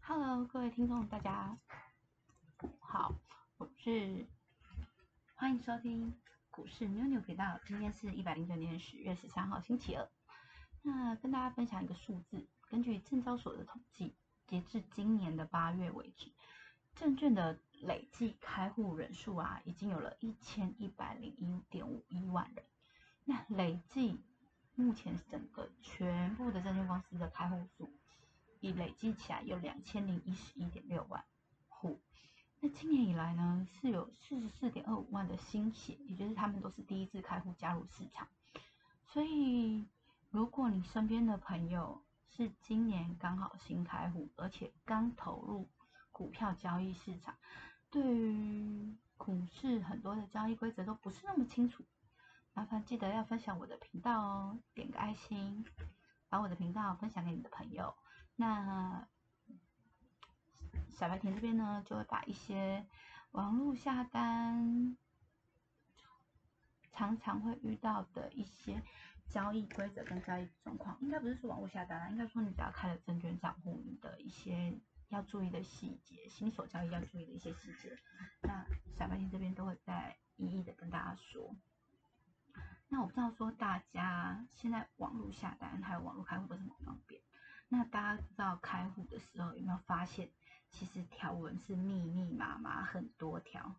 Hello，各位听众，大家好，我是欢迎收听股市妞妞频道。今天是一百零九年十月十三号，星期二。那跟大家分享一个数字，根据证交所的统计，截至今年的八月为止，证券的累计开户人数啊，已经有了一千一百零一点五一万人。那累计目前整个全部的证券公司的开户数。已累计起来有两千零一十一点六万户。那今年以来呢，是有四十四点二五万的新血，也就是他们都是第一次开户加入市场。所以，如果你身边的朋友是今年刚好新开户，而且刚投入股票交易市场，对于股市很多的交易规则都不是那么清楚，麻烦记得要分享我的频道哦，点个爱心，把我的频道分享给你的朋友。那小白田这边呢，就会把一些网络下单常常会遇到的一些交易规则跟交易状况，应该不是说网络下单啦，应该说你只要开了证券账户，你的一些要注意的细节，新手交易要注意的一些细节，那小白田这边都会再一一的跟大家说。那我不知道说大家现在网络下单还有网络开户都这么方便。那大家知道开户的时候有没有发现，其实条文是密密麻麻很多条，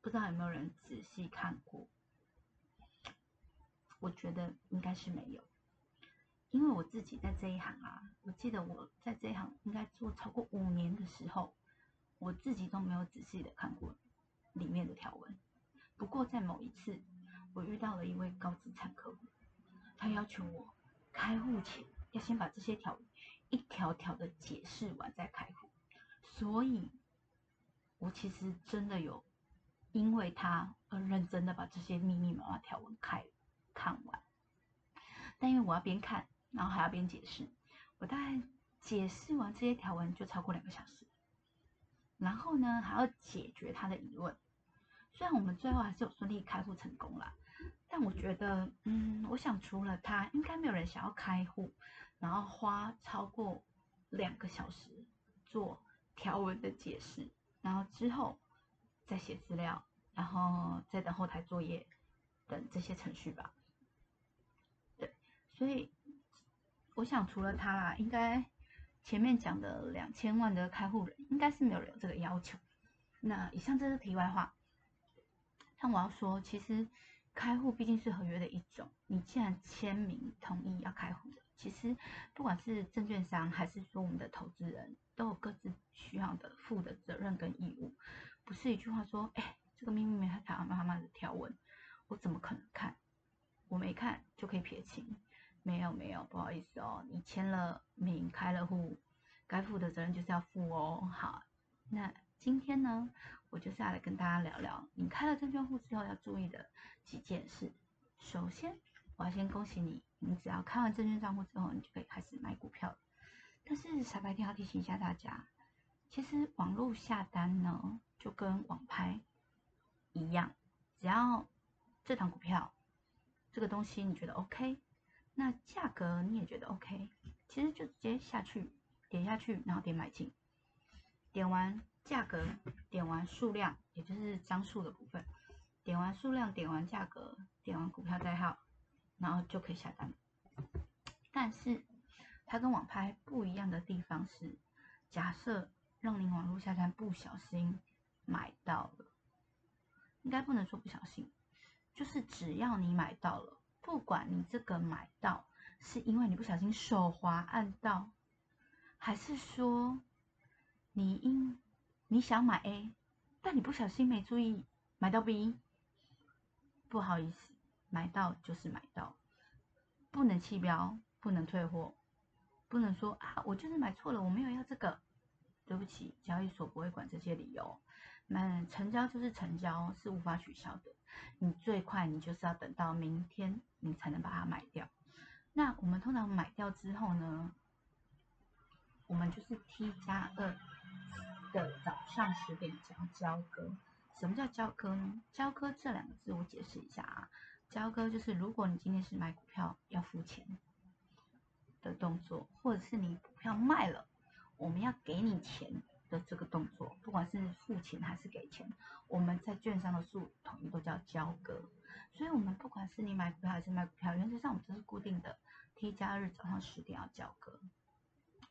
不知道有没有人仔细看过？我觉得应该是没有，因为我自己在这一行啊，我记得我在这一行应该做超过五年的时候，我自己都没有仔细的看过里面的条文。不过在某一次，我遇到了一位高资产客户，他要求我开户前。要先把这些条一条条的解释完再开户，所以，我其实真的有因为他而认真的把这些密密麻麻条文开看完，但因为我要边看，然后还要边解释，我大概解释完这些条文就超过两个小时，然后呢还要解决他的疑问，虽然我们最后还是有顺利开户成功了。但我觉得，嗯，我想除了他，应该没有人想要开户，然后花超过两个小时做条文的解释，然后之后再写资料，然后再等后台作业等这些程序吧。对，所以我想除了他啦，应该前面讲的两千万的开户人，应该是没有人有这个要求。那以上这是题外话，但我要说，其实。开户毕竟是合约的一种，你既然签名同意要开户，其实不管是证券商还是说我们的投资人，都有各自需要的负的责任跟义务，不是一句话说，哎，这个秘密密麻麻麻的条文，我怎么可能看？我没看就可以撇清？没有没有，不好意思哦，你签了名开了户，该负的责任就是要负哦。好，那。今天呢，我就是要来跟大家聊聊，你开了证券户之后要注意的几件事。首先，我要先恭喜你，你只要开完证券账户之后，你就可以开始买股票。但是傻白甜要提醒一下大家，其实网络下单呢，就跟网拍一样，只要这档股票这个东西你觉得 OK，那价格你也觉得 OK，其实就直接下去点下去，然后点买进，点完。价格点完数量，也就是张数的部分，点完数量，点完价格，点完股票代号，然后就可以下单。但是它跟网拍不一样的地方是，假设让您网络下单不小心买到了，应该不能说不小心，就是只要你买到了，不管你这个买到是因为你不小心手滑按到，还是说你因你想买 A，但你不小心没注意买到 B，不好意思，买到就是买到，不能弃标，不能退货，不能说啊我就是买错了，我没有要这个，对不起，交易所不会管这些理由，那成交就是成交，是无法取消的，你最快你就是要等到明天你才能把它买掉，那我们通常买掉之后呢，我们就是 T 加二。的早上十点交交割，什么叫交割呢？交割这两个字我解释一下啊，交割就是如果你今天是买股票要付钱的动作，或者是你股票卖了，我们要给你钱的这个动作，不管是付钱还是给钱，我们在券商的术统一都叫交割。所以，我们不管是你买股票还是卖股票，原则上我们都是固定的 T 加日早上十点要交割。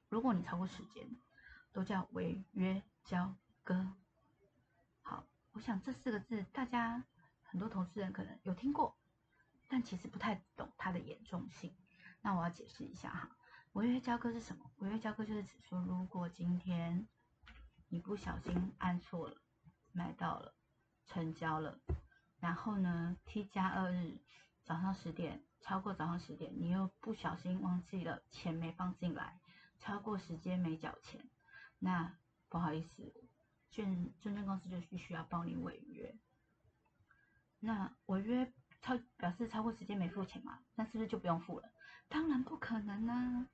如果你超过时间，都叫违约交割。好，我想这四个字大家很多投资人可能有听过，但其实不太懂它的严重性。那我要解释一下哈。违约交割是什么？违约交割就是指说，如果今天你不小心按错了，买到了，成交了，然后呢，T 加二日早上十点超过早上十点，你又不小心忘记了钱没放进来，超过时间没缴钱，那不好意思，券证券公司就必须要帮你违约。那违约超表示超过时间没付钱嘛？那是不是就不用付了？当然不可能啊！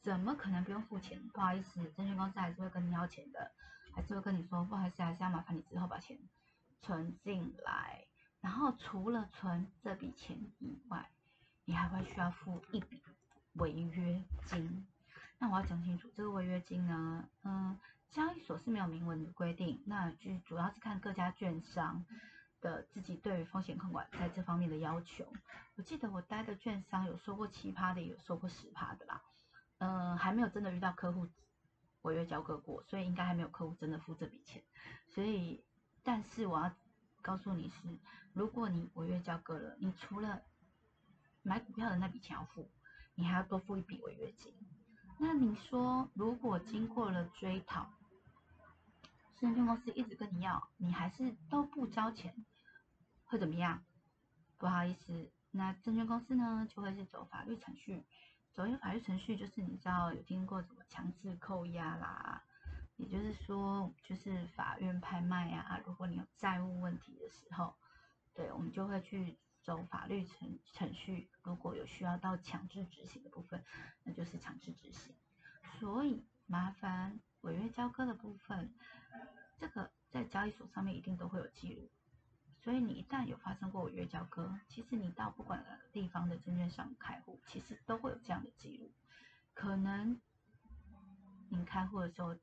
怎么可能不用付钱？不好意思，证券公司还是会跟你要钱的，还是会跟你说，不好意思，还是要麻烦你之后把钱存进来。然后除了存这笔钱以外，你还会需要付一笔违约金。那我要讲清楚，这个违约金呢，嗯，交易所是没有明文的规定，那就主要是看各家券商的自己对于风险控管在这方面的要求。我记得我待的券商有收过七趴的，有收过十趴的啦。嗯，还没有真的遇到客户违约交割过，所以应该还没有客户真的付这笔钱。所以，但是我要告诉你是，如果你违约交割了，你除了买股票的那笔钱要付，你还要多付一笔违约金。那你说，如果经过了追讨，证券公司一直跟你要，你还是都不交钱，会怎么样？不好意思，那证券公司呢就会是走法律程序。走一个法律程序，就是你知道有听过什么强制扣押啦，也就是说，就是法院拍卖啊，如果你有债务问题的时候，对我们就会去走法律程程序。如果有需要到强制执行的部分，那就是强制执行。所以麻烦违约交割的部分，这个在交易所上面一定都会有记录。所以你一旦有发生过违约交割，其实你到不管哪个地方的证券商开户，其实都会有这样的记录。可能你开户的时候，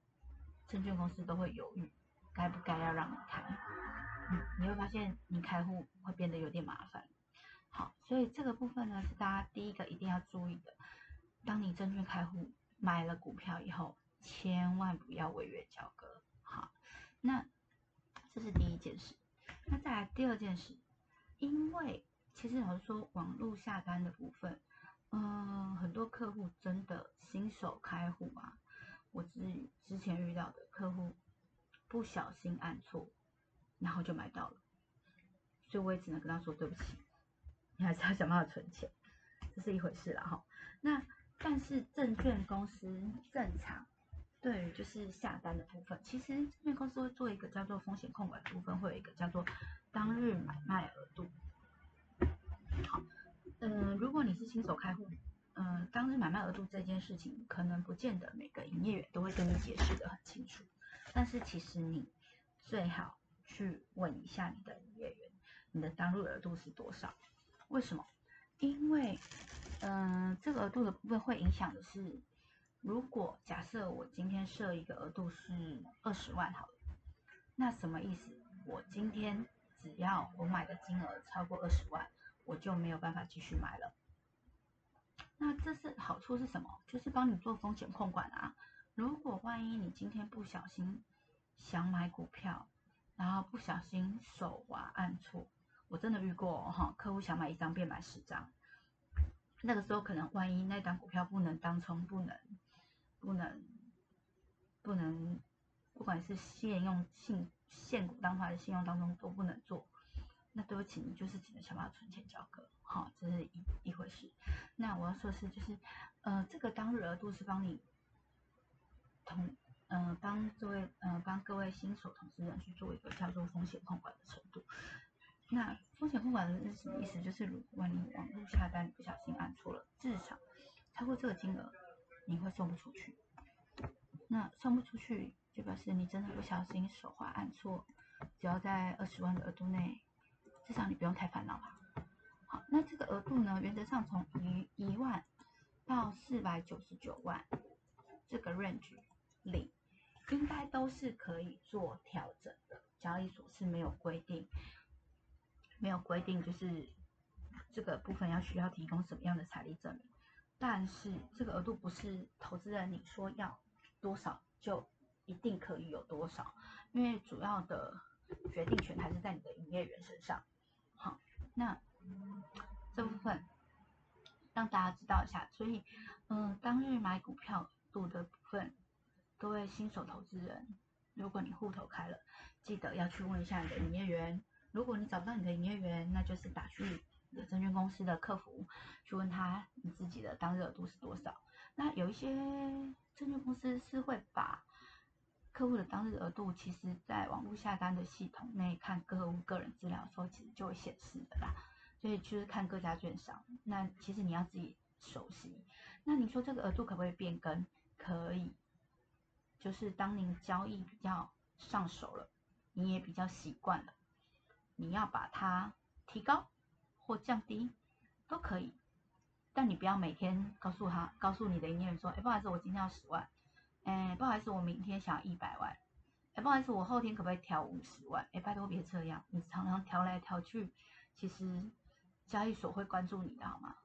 证券公司都会犹豫，该不该要让你开。嗯，你会发现你开户会变得有点麻烦。好，所以这个部分呢是大家第一个一定要注意的。当你证券开户买了股票以后，千万不要违约交割。好，那这是第一件事。那再来第二件事，因为其实老实说，网络下单的部分，嗯，很多客户真的新手开户啊，我之之前遇到的客户不小心按错，然后就买到了，所以我也只能跟他说对不起，你还是要想办法存钱，这是一回事了哈。但是证券公司正常。对于就是下单的部分，其实证券公司会做一个叫做风险控管的部分，会有一个叫做当日买卖额度。好，嗯，如果你是新手开户，嗯，当日买卖额度这件事情，可能不见得每个营业员都会跟你解释的很清楚。但是其实你最好去问一下你的营业员，你的当日额度是多少？为什么？因为，嗯，这个额度的部分会影响的是。如果假设我今天设一个额度是二十万好了，那什么意思？我今天只要我买的金额超过二十万，我就没有办法继续买了。那这是好处是什么？就是帮你做风险控管啊。如果万一你今天不小心想买股票，然后不小心手滑按错，我真的遇过哈，客户想买一张变买十张，那个时候可能万一那张股票不能当冲，不能。不能，不能，不管是现用信现股当中还是信用当中都不能做。那对不起，你就是只能想办法存钱交割，好，这是一一回事。那我要说的是，就是，呃，这个当日额度是帮你同，呃，帮这位，呃，帮各位新手投资人去做一个叫做风险控管的程度。那风险控管是什么意思？就是如果你网络下单不小心按错了，至少超过这个金额。你会送不出去，那送不出去就表示你真的不小心手滑按错，只要在二十万的额度内，至少你不用太烦恼吧。好，那这个额度呢，原则上从一一万到四百九十九万这个 range 里，应该都是可以做调整的。交易所是没有规定，没有规定就是这个部分要需要提供什么样的财力证明。但是这个额度不是投资人你说要多少就一定可以有多少，因为主要的决定权还是在你的营业员身上。好，那这部分让大家知道一下。所以，嗯，当日买股票度的部分，各位新手投资人，如果你户头开了，记得要去问一下你的营业员。如果你找不到你的营业员，那就是打去。的证券公司的客服去问他你自己的当日额度是多少？那有一些证券公司是会把客户的当日额度，其实在网络下单的系统内看客户个人资料的时候，其实就会显示的啦。所以就是看各家券商，那其实你要自己熟悉。那你说这个额度可不可以变更？可以，就是当您交易比较上手了，你也比较习惯了，你要把它提高。或降低都可以，但你不要每天告诉他，告诉你的营业员说，哎，不好意思，我今天要十万，哎，不好意思，我明天想要一百万，哎，不好意思，我后天可不可以调五十万？哎，拜托别这样，你常常调来调去，其实交易所会关注你的好吗？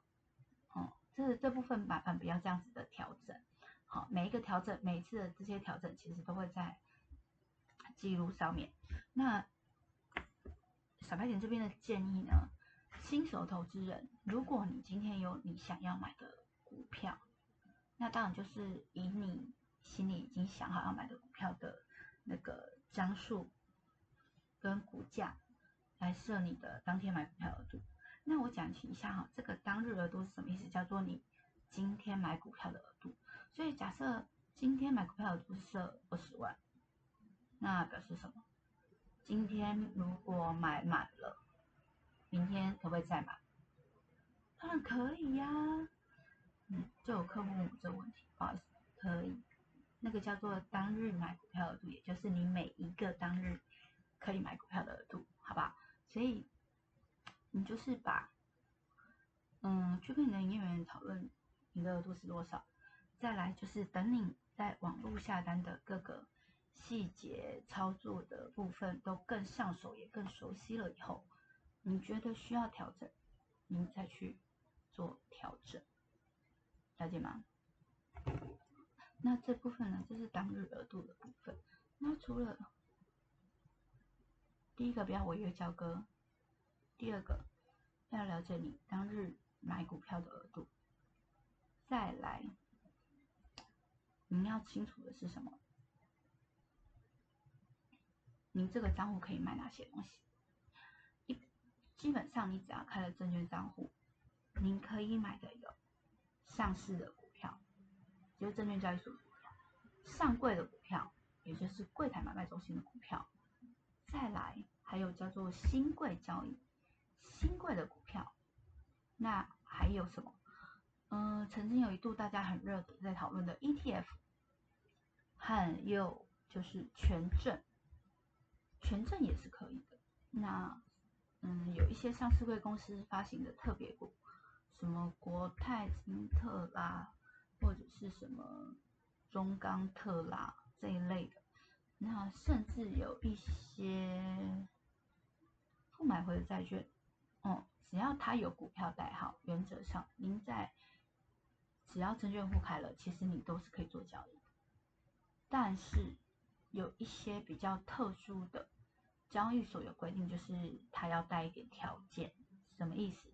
哦，这这部分麻烦不要这样子的调整，好，每一个调整，每一次的这些调整，其实都会在记录上面。那小白点这边的建议呢？新手投资人，如果你今天有你想要买的股票，那当然就是以你心里已经想好要买的股票的那个张数跟股价来设你的当天买股票额度。那我讲一下哈，这个当日额度是什么意思？叫做你今天买股票的额度。所以假设今天买股票额度设二十万，那表示什么？今天如果买满了。明天可不可以再买？当然可以呀。嗯，就有客户问我这个问题，不好意思，可以。那个叫做当日买股票额度，也就是你每一个当日可以买股票的额度，好吧？所以你就是把，嗯，去跟你的营业员讨论你的额度是多少，再来就是等你在网络下单的各个细节操作的部分都更上手，也更熟悉了以后。你觉得需要调整，你再去做调整，了解吗？那这部分呢，就是当日额度的部分。那除了第一个不要违约交割，第二个要了解你当日买股票的额度，再来，你要清楚的是什么？您这个账户可以买哪些东西？一基本上，你只要开了证券账户，您可以买的有上市的股票，就是证券交易所股票；上柜的股票，也就是柜台买卖中心的股票；再来还有叫做新柜交易，新柜的股票。那还有什么？嗯，曾经有一度大家很热的在讨论的 ETF，还有就是权证，权证也是可以的。那嗯，有一些上市贵公司发行的特别股，什么国泰金特啦，或者是什么中钢特啦这一类的，那甚至有一些不买回的债券，哦，只要它有股票代号，原则上您在只要证券户开了，其实你都是可以做交易。但是有一些比较特殊的。交易所有规定，就是它要带一点条件，什么意思？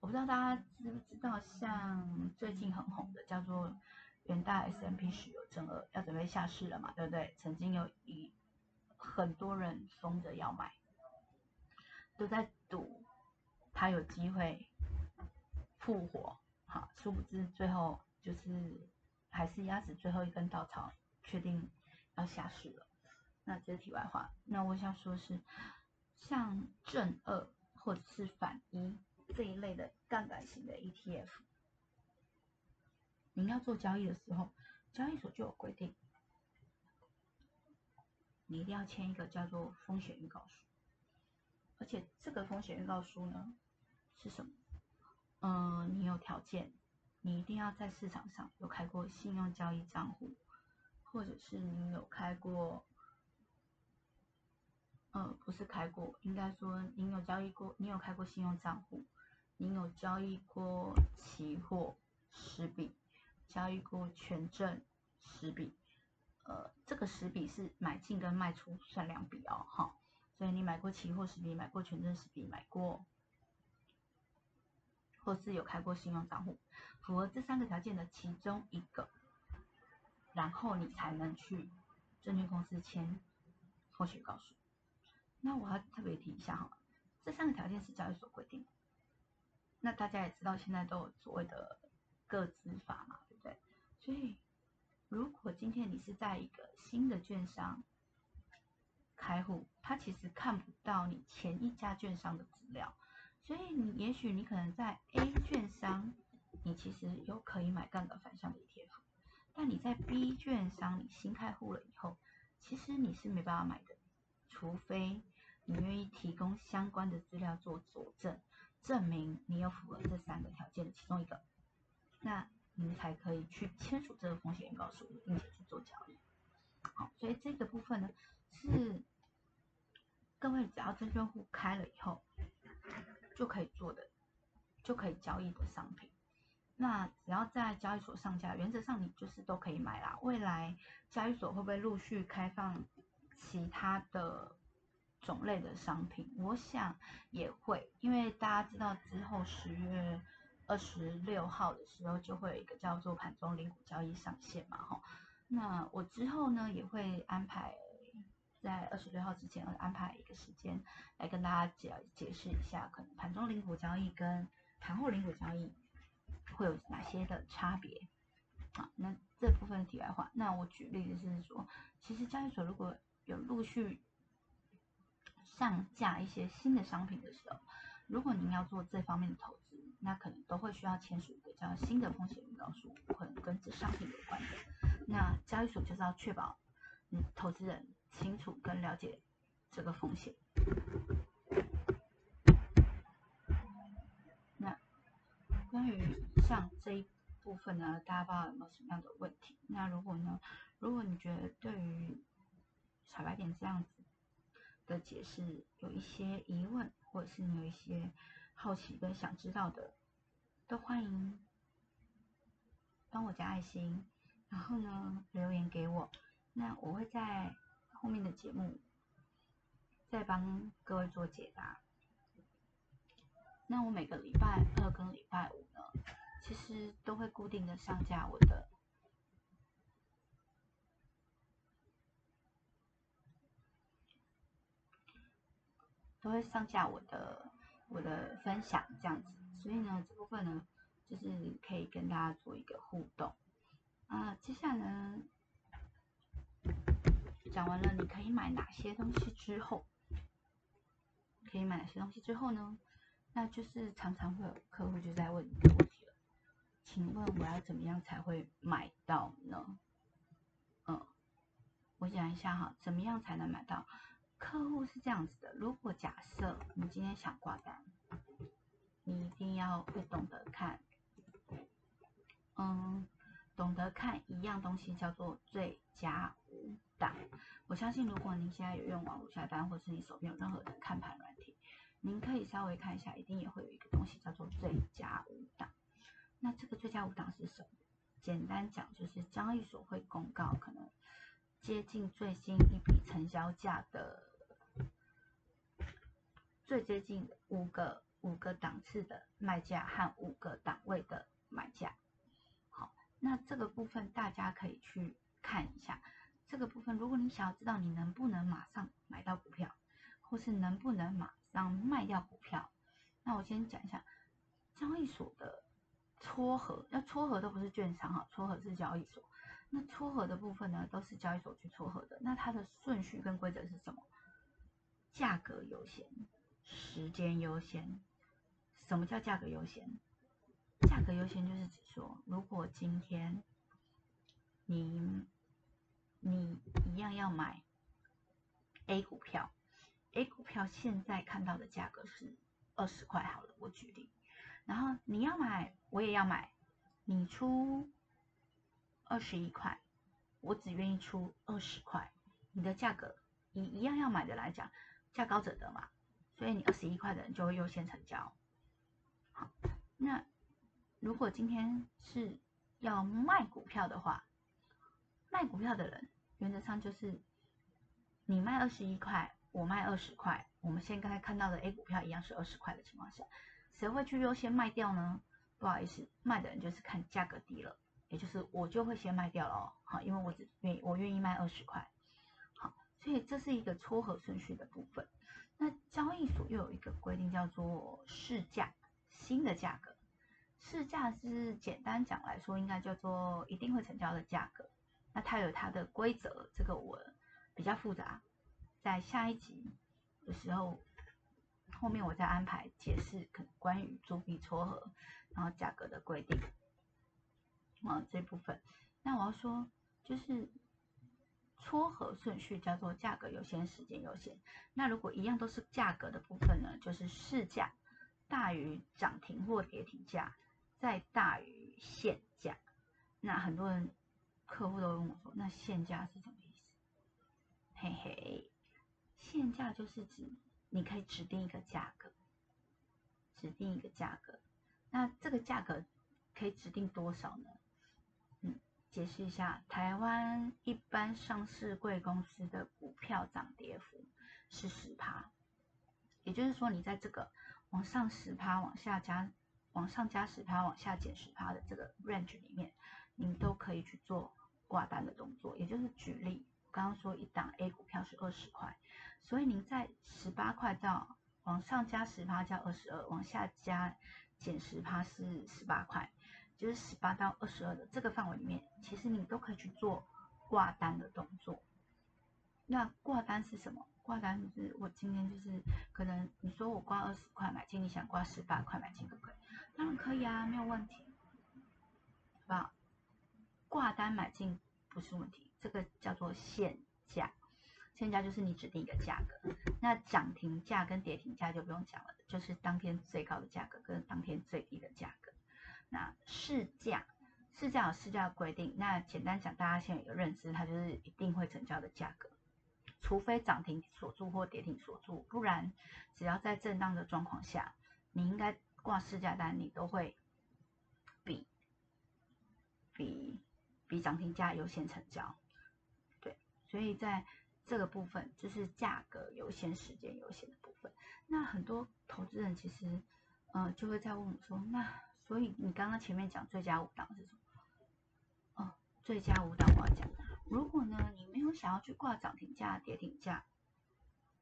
我不知道大家知不知道，像最近很红的叫做元大 S M P 石油正二要准备下市了嘛，对不对？曾经有一很多人疯着要买，都在赌它有机会复活，好，殊不知最后就是还是压死最后一根稻草，确定要下市了。那这是题外话。那我想说是，像正二或者是反一这一类的杠杆型的 ETF，您要做交易的时候，交易所就有规定，你一定要签一个叫做风险预告书。而且这个风险预告书呢，是什么？嗯，你有条件，你一定要在市场上有开过信用交易账户。或者是你有开过，呃，不是开过，应该说你有交易过，你有开过信用账户，你有交易过期货十笔，交易过权证十笔，呃，这个十笔是买进跟卖出算两笔哦，哈，所以你买过期货十笔，买过权证十笔，买过。或是有开过信用账户，符合这三个条件的其中一个，然后你才能去证券公司签风险告诉。那我要特别提一下哈，这三个条件是交易所规定的。那大家也知道，现在都有所谓的个资法嘛，对不对？所以如果今天你是在一个新的券商开户，他其实看不到你前一家券商的资料。所以你也许你可能在 A 券商，你其实有可以买杠杆反向的那你在 B 券商你新开户了以后，其实你是没办法买的，除非你愿意提供相关的资料做佐证，证明你有符合这三个条件的其中一个，那您才可以去签署这个风险预告书，并且去做交易。好，所以这个部分呢，是各位只要证券户开了以后。就可以做的，就可以交易的商品。那只要在交易所上架，原则上你就是都可以买啦。未来交易所会不会陆续开放其他的种类的商品？我想也会，因为大家知道之后十月二十六号的时候就会有一个叫做盘中零股交易上线嘛，哈。那我之后呢也会安排。在二十六号之前，安排一个时间来跟大家解解释一下，可能盘中零股交易跟盘后零股交易会有哪些的差别。啊，那这部分题外话，那我举例的是说，其实交易所如果有陆续上架一些新的商品的时候，如果您要做这方面的投资，那可能都会需要签署一个叫新的风险预告书，可能跟这商品有关的。那交易所就是要确保，嗯，投资人。清楚跟了解这个风险。那关于像这一部分呢，大家不知道有没有什么样的问题？那如果呢，如果你觉得对于小白点这样子的解释有一些疑问，或者是你有一些好奇跟想知道的，都欢迎帮我加爱心，然后呢留言给我，那我会在。后面的节目再帮各位做解答。那我每个礼拜二跟礼拜五呢，其实都会固定的上架我的，都会上架我的我的分享这样子。所以呢，这部分呢，就是可以跟大家做一个互动。啊，接下来呢。讲完了，你可以买哪些东西之后，可以买哪些东西之后呢？那就是常常会有客户就在问一个问题，请问我要怎么样才会买到呢？嗯，我讲一下哈，怎么样才能买到？客户是这样子的，如果假设你今天想挂单，你一定要会懂得看，嗯，懂得看一样东西叫做最佳五。档，我相信如果您现在有用网络下单，或是你手边有任何的看盘软体，您可以稍微看一下，一定也会有一个东西叫做最佳五档。那这个最佳五档是什么？简单讲就是交易所会公告可能接近最新一笔成交价的最接近五个五个档次的卖价和五个档位的买价。好，那这个部分大家可以去看一下。这个部分，如果你想要知道你能不能马上买到股票，或是能不能马上卖掉股票，那我先讲一下交易所的撮合。那撮合都不是券商哈，撮合是交易所。那撮合的部分呢，都是交易所去撮合的。那它的顺序跟规则是什么？价格优先，时间优先。什么叫价格优先？价格优先就是指说，如果今天你你一样要买 A 股票，A 股票现在看到的价格是二十块，好了，我举例。然后你要买，我也要买，你出二十一块，我只愿意出二十块，你的价格以一样要买的来讲，价高者得嘛，所以你二十一块的人就会优先成交。好，那如果今天是要卖股票的话，卖股票的人原则上就是你卖二十一块，我卖二十块，我们现在看到的 A 股票一样是二十块的情况下，谁会去优先卖掉呢？不好意思，卖的人就是看价格低了。也就是我就会先卖掉了哦，好，因为我只愿意我愿意卖二十块，好，所以这是一个撮合顺序的部分。那交易所又有一个规定叫做市价，新的价格，市价是简单讲来说，应该叫做一定会成交的价格。那它有它的规则，这个我比较复杂，在下一集的时候，后面我再安排解释可能关于作弊撮合，然后价格的规定。啊，这部分，那我要说，就是撮合顺序叫做价格优先，时间优先。那如果一样都是价格的部分呢，就是市价大于涨停或跌停价，再大于现价。那很多人客户都问我说，那现价是什么意思？嘿嘿，现价就是指你可以指定一个价格，指定一个价格。那这个价格可以指定多少呢？嗯解释一下，台湾一般上市贵公司的股票涨跌幅是十趴，也就是说，你在这个往上十趴、往下加、往上加十趴、往下减十趴的这个 range 里面，你都可以去做挂单的动作。也就是举例，刚刚说一档 A 股票是二十块，所以您在十八块到往上加十趴叫二十二，往下加减十趴是十八块。就是十八到二十二的这个范围里面，其实你都可以去做挂单的动作。那挂单是什么？挂单就是我今天就是可能你说我挂二十块买进，你想挂十八块买进可不可以？当然可以啊，没有问题，好不好？挂单买进不是问题，这个叫做现价，现价就是你指定一个价格。那涨停价跟跌停价就不用讲了，就是当天最高的价格跟当天最低的价格。那市价，市价有市价的规定。那简单讲，大家现在有个认知，它就是一定会成交的价格，除非涨停锁住或跌停锁住，不然只要在震荡的状况下，你应该挂市价单，你都会比比比涨停价优先成交。所以在这个部分就是价格优先、时间优先的部分。那很多投资人其实，呃，就会在问我说，那。所以你刚刚前面讲最佳五档是什么？哦，最佳五档我要讲。如果呢你没有想要去挂涨停价、跌停价，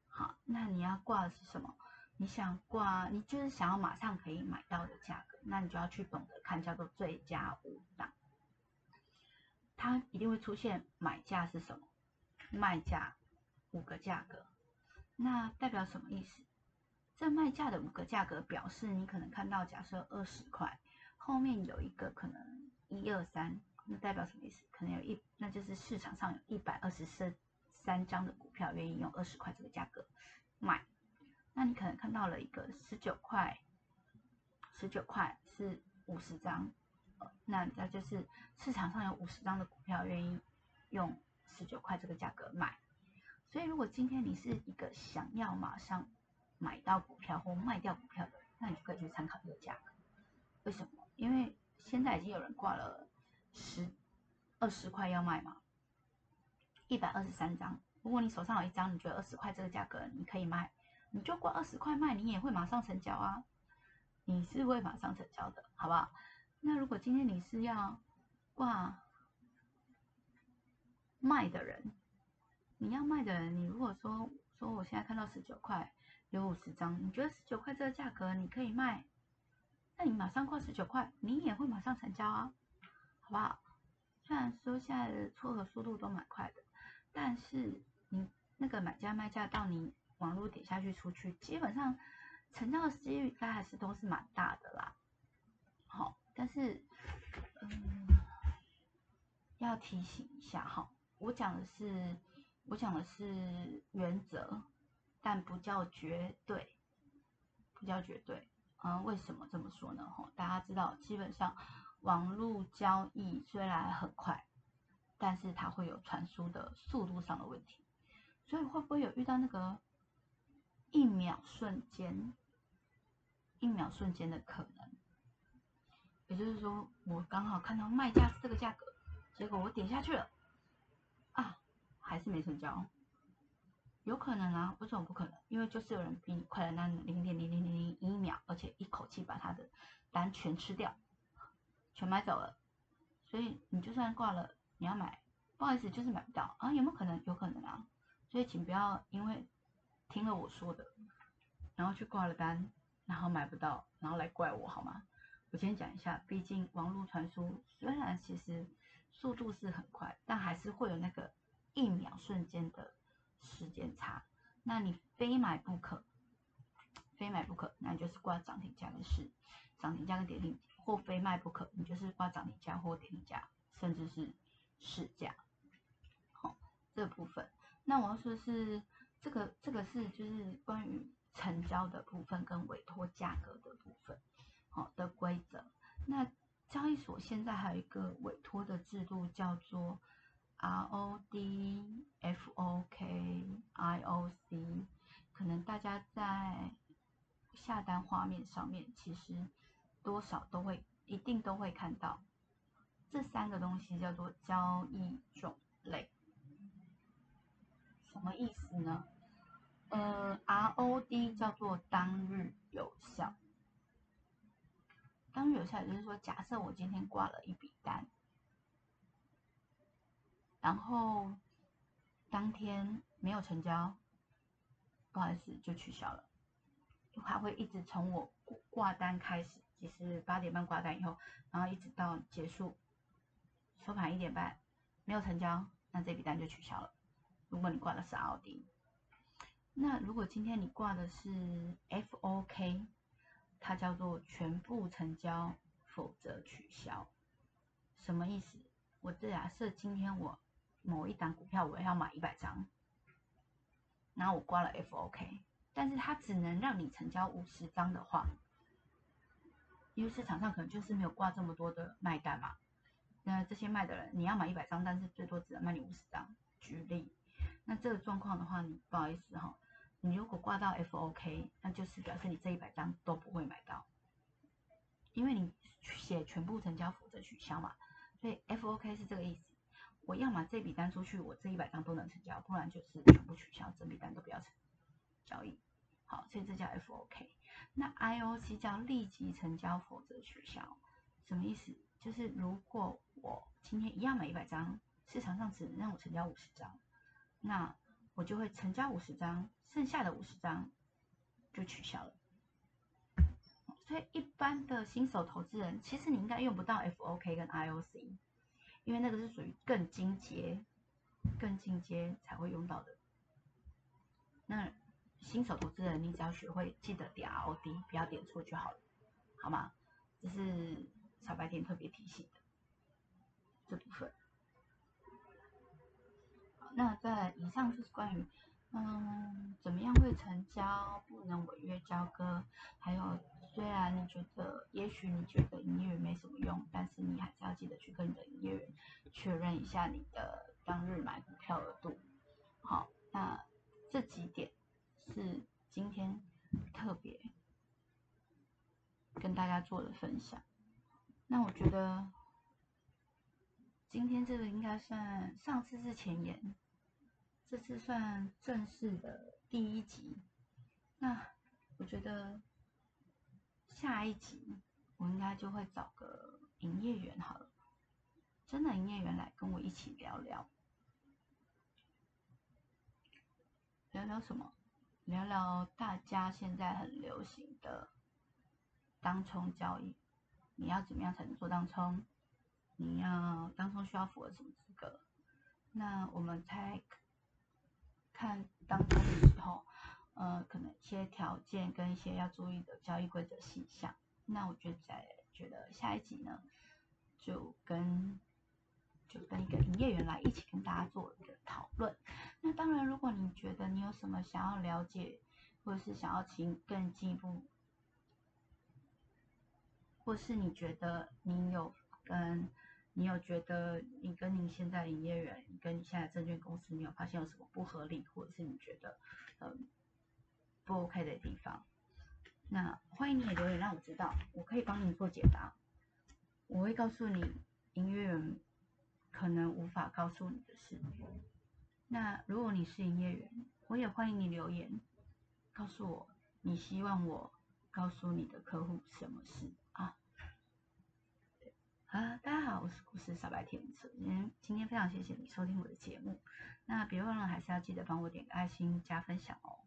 好，那你要挂的是什么？你想挂，你就是想要马上可以买到的价格，那你就要去懂得看叫做最佳五档。它一定会出现买价是什么，卖价五个价格，那代表什么意思？这卖价的五个价格表示，你可能看到假设二十块，后面有一个可能一二三，那代表什么意思？可能有一，那就是市场上有一百二十三三张的股票愿意用二十块这个价格卖。那你可能看到了一个十九块，十九块是五十张，那那就是市场上有五十张的股票愿意用十九块这个价格买。所以如果今天你是一个想要马上买到股票或卖掉股票的，那你就可以去参考这个价格。为什么？因为现在已经有人挂了十二十块要卖嘛，一百二十三张。如果你手上有一张，你觉得二十块这个价格你可以卖，你就挂二十块卖，你也会马上成交啊。你是会马上成交的，好不好？那如果今天你是要挂卖的人，你要卖的人，你如果说说我现在看到十九块。有五十张，你觉得十九块这个价格你可以卖？那你马上挂十九块，你也会马上成交啊，好不好？虽然说现在的撮合速度都蛮快的，但是你那个买家卖价到你网络点下去出去，基本上成交的几率该还是都是蛮大的啦。好，但是嗯，要提醒一下哈，我讲的是我讲的是原则。但不叫绝对，不叫绝对。嗯，为什么这么说呢？吼，大家知道，基本上网络交易虽然很快，但是它会有传输的速度上的问题，所以会不会有遇到那个一秒瞬间、一秒瞬间的可能？也就是说，我刚好看到卖价是这个价格，结果我点下去了，啊，还是没成交。有可能啊，为什么不可能？因为就是有人比你快了那零点零零零零一秒，而且一口气把他的单全吃掉，全买走了。所以你就算挂了，你要买，不好意思，就是买不到啊。有没有可能？有可能啊。所以请不要因为听了我说的，然后去挂了单，然后买不到，然后来怪我好吗？我先讲一下，毕竟网络传输虽然其实速度是很快，但还是会有那个一秒瞬间的。时间差，那你非买不可，非买不可，那就是挂涨停价跟市，涨停价跟跌停，或非卖不可，你就是挂涨停价或跌停价，甚至是市价。好，这部分，那我要说是这个，这个是就是关于成交的部分跟委托价格的部分，好，的规则。那交易所现在还有一个委托的制度，叫做。R O D F O K I O C，可能大家在下单画面上面，其实多少都会一定都会看到这三个东西，叫做交易种类。什么意思呢？呃，R O D 叫做当日有效，当日有效也就是说，假设我今天挂了一笔单。然后当天没有成交，不好意思，就取消了。还会一直从我挂单开始，其实八点半挂单以后，然后一直到结束收盘一点半没有成交，那这笔单就取消了。如果你挂的是奥迪，那如果今天你挂的是 FOK，它叫做全部成交，否则取消。什么意思？我假设今天我。某一档股票我要买一百张，然后我挂了 FOK，但是它只能让你成交五十张的话，因为市场上可能就是没有挂这么多的卖单嘛。那这些卖的人，你要买一百张，但是最多只能卖你五十张。举例，那这个状况的话，你不好意思哈，你如果挂到 FOK，那就是表示你这一百张都不会买到，因为你写全部成交否则取消嘛，所以 FOK 是这个意思。我要么这笔单出去，我这一百张都能成交，不然就是全部取消，整笔单都不要成交易。好，所以这叫 FOK。那 IOC 叫立即成交，否则取消。什么意思？就是如果我今天一样买一百张，市场上只能让我成交五十张，那我就会成交五十张，剩下的五十张就取消了。所以一般的新手投资人，其实你应该用不到 FOK 跟 IOC。因为那个是属于更精阶、更进阶才会用到的。那新手投资人，你只要学会记得点 ROD，不要点错就好了，好吗？这是小白点特别提醒的这部分。那在以上就是关于嗯怎么样会成交，不能违约交割，还有。虽然你觉得，也许你觉得营业员没什么用，但是你还是要记得去跟你的营业员确认一下你的当日买股票额度。好，那这几点是今天特别跟大家做的分享。那我觉得今天这个应该算上次是前言，这次算正式的第一集。那我觉得。下一集我应该就会找个营业员好了，真的营业员来跟我一起聊聊，聊聊什么？聊聊大家现在很流行的当冲交易，你要怎么样才能做当冲？你要当冲需要符合什么资格？那我们才看当冲的时候。呃，可能一些条件跟一些要注意的交易规则细项，那我就在觉得下一集呢，就跟就跟一个营业员来一起跟大家做一个讨论。那当然，如果你觉得你有什么想要了解，或者是想要请更进一步，或是你觉得你有跟你有觉得你跟你现在营业员，跟你现在证券公司，你有发现有什么不合理，或者是你觉得嗯不 OK 的地方？那欢迎你也留言让我知道，我可以帮你做解答。我会告诉你营业员可能无法告诉你的事。那如果你是营业员，我也欢迎你留言告诉我，你希望我告诉你的客户什么事啊？啊，大家好，我是故事小白甜今天今天非常谢谢你收听我的节目。那别忘了还是要记得帮我点个爱心加分享哦。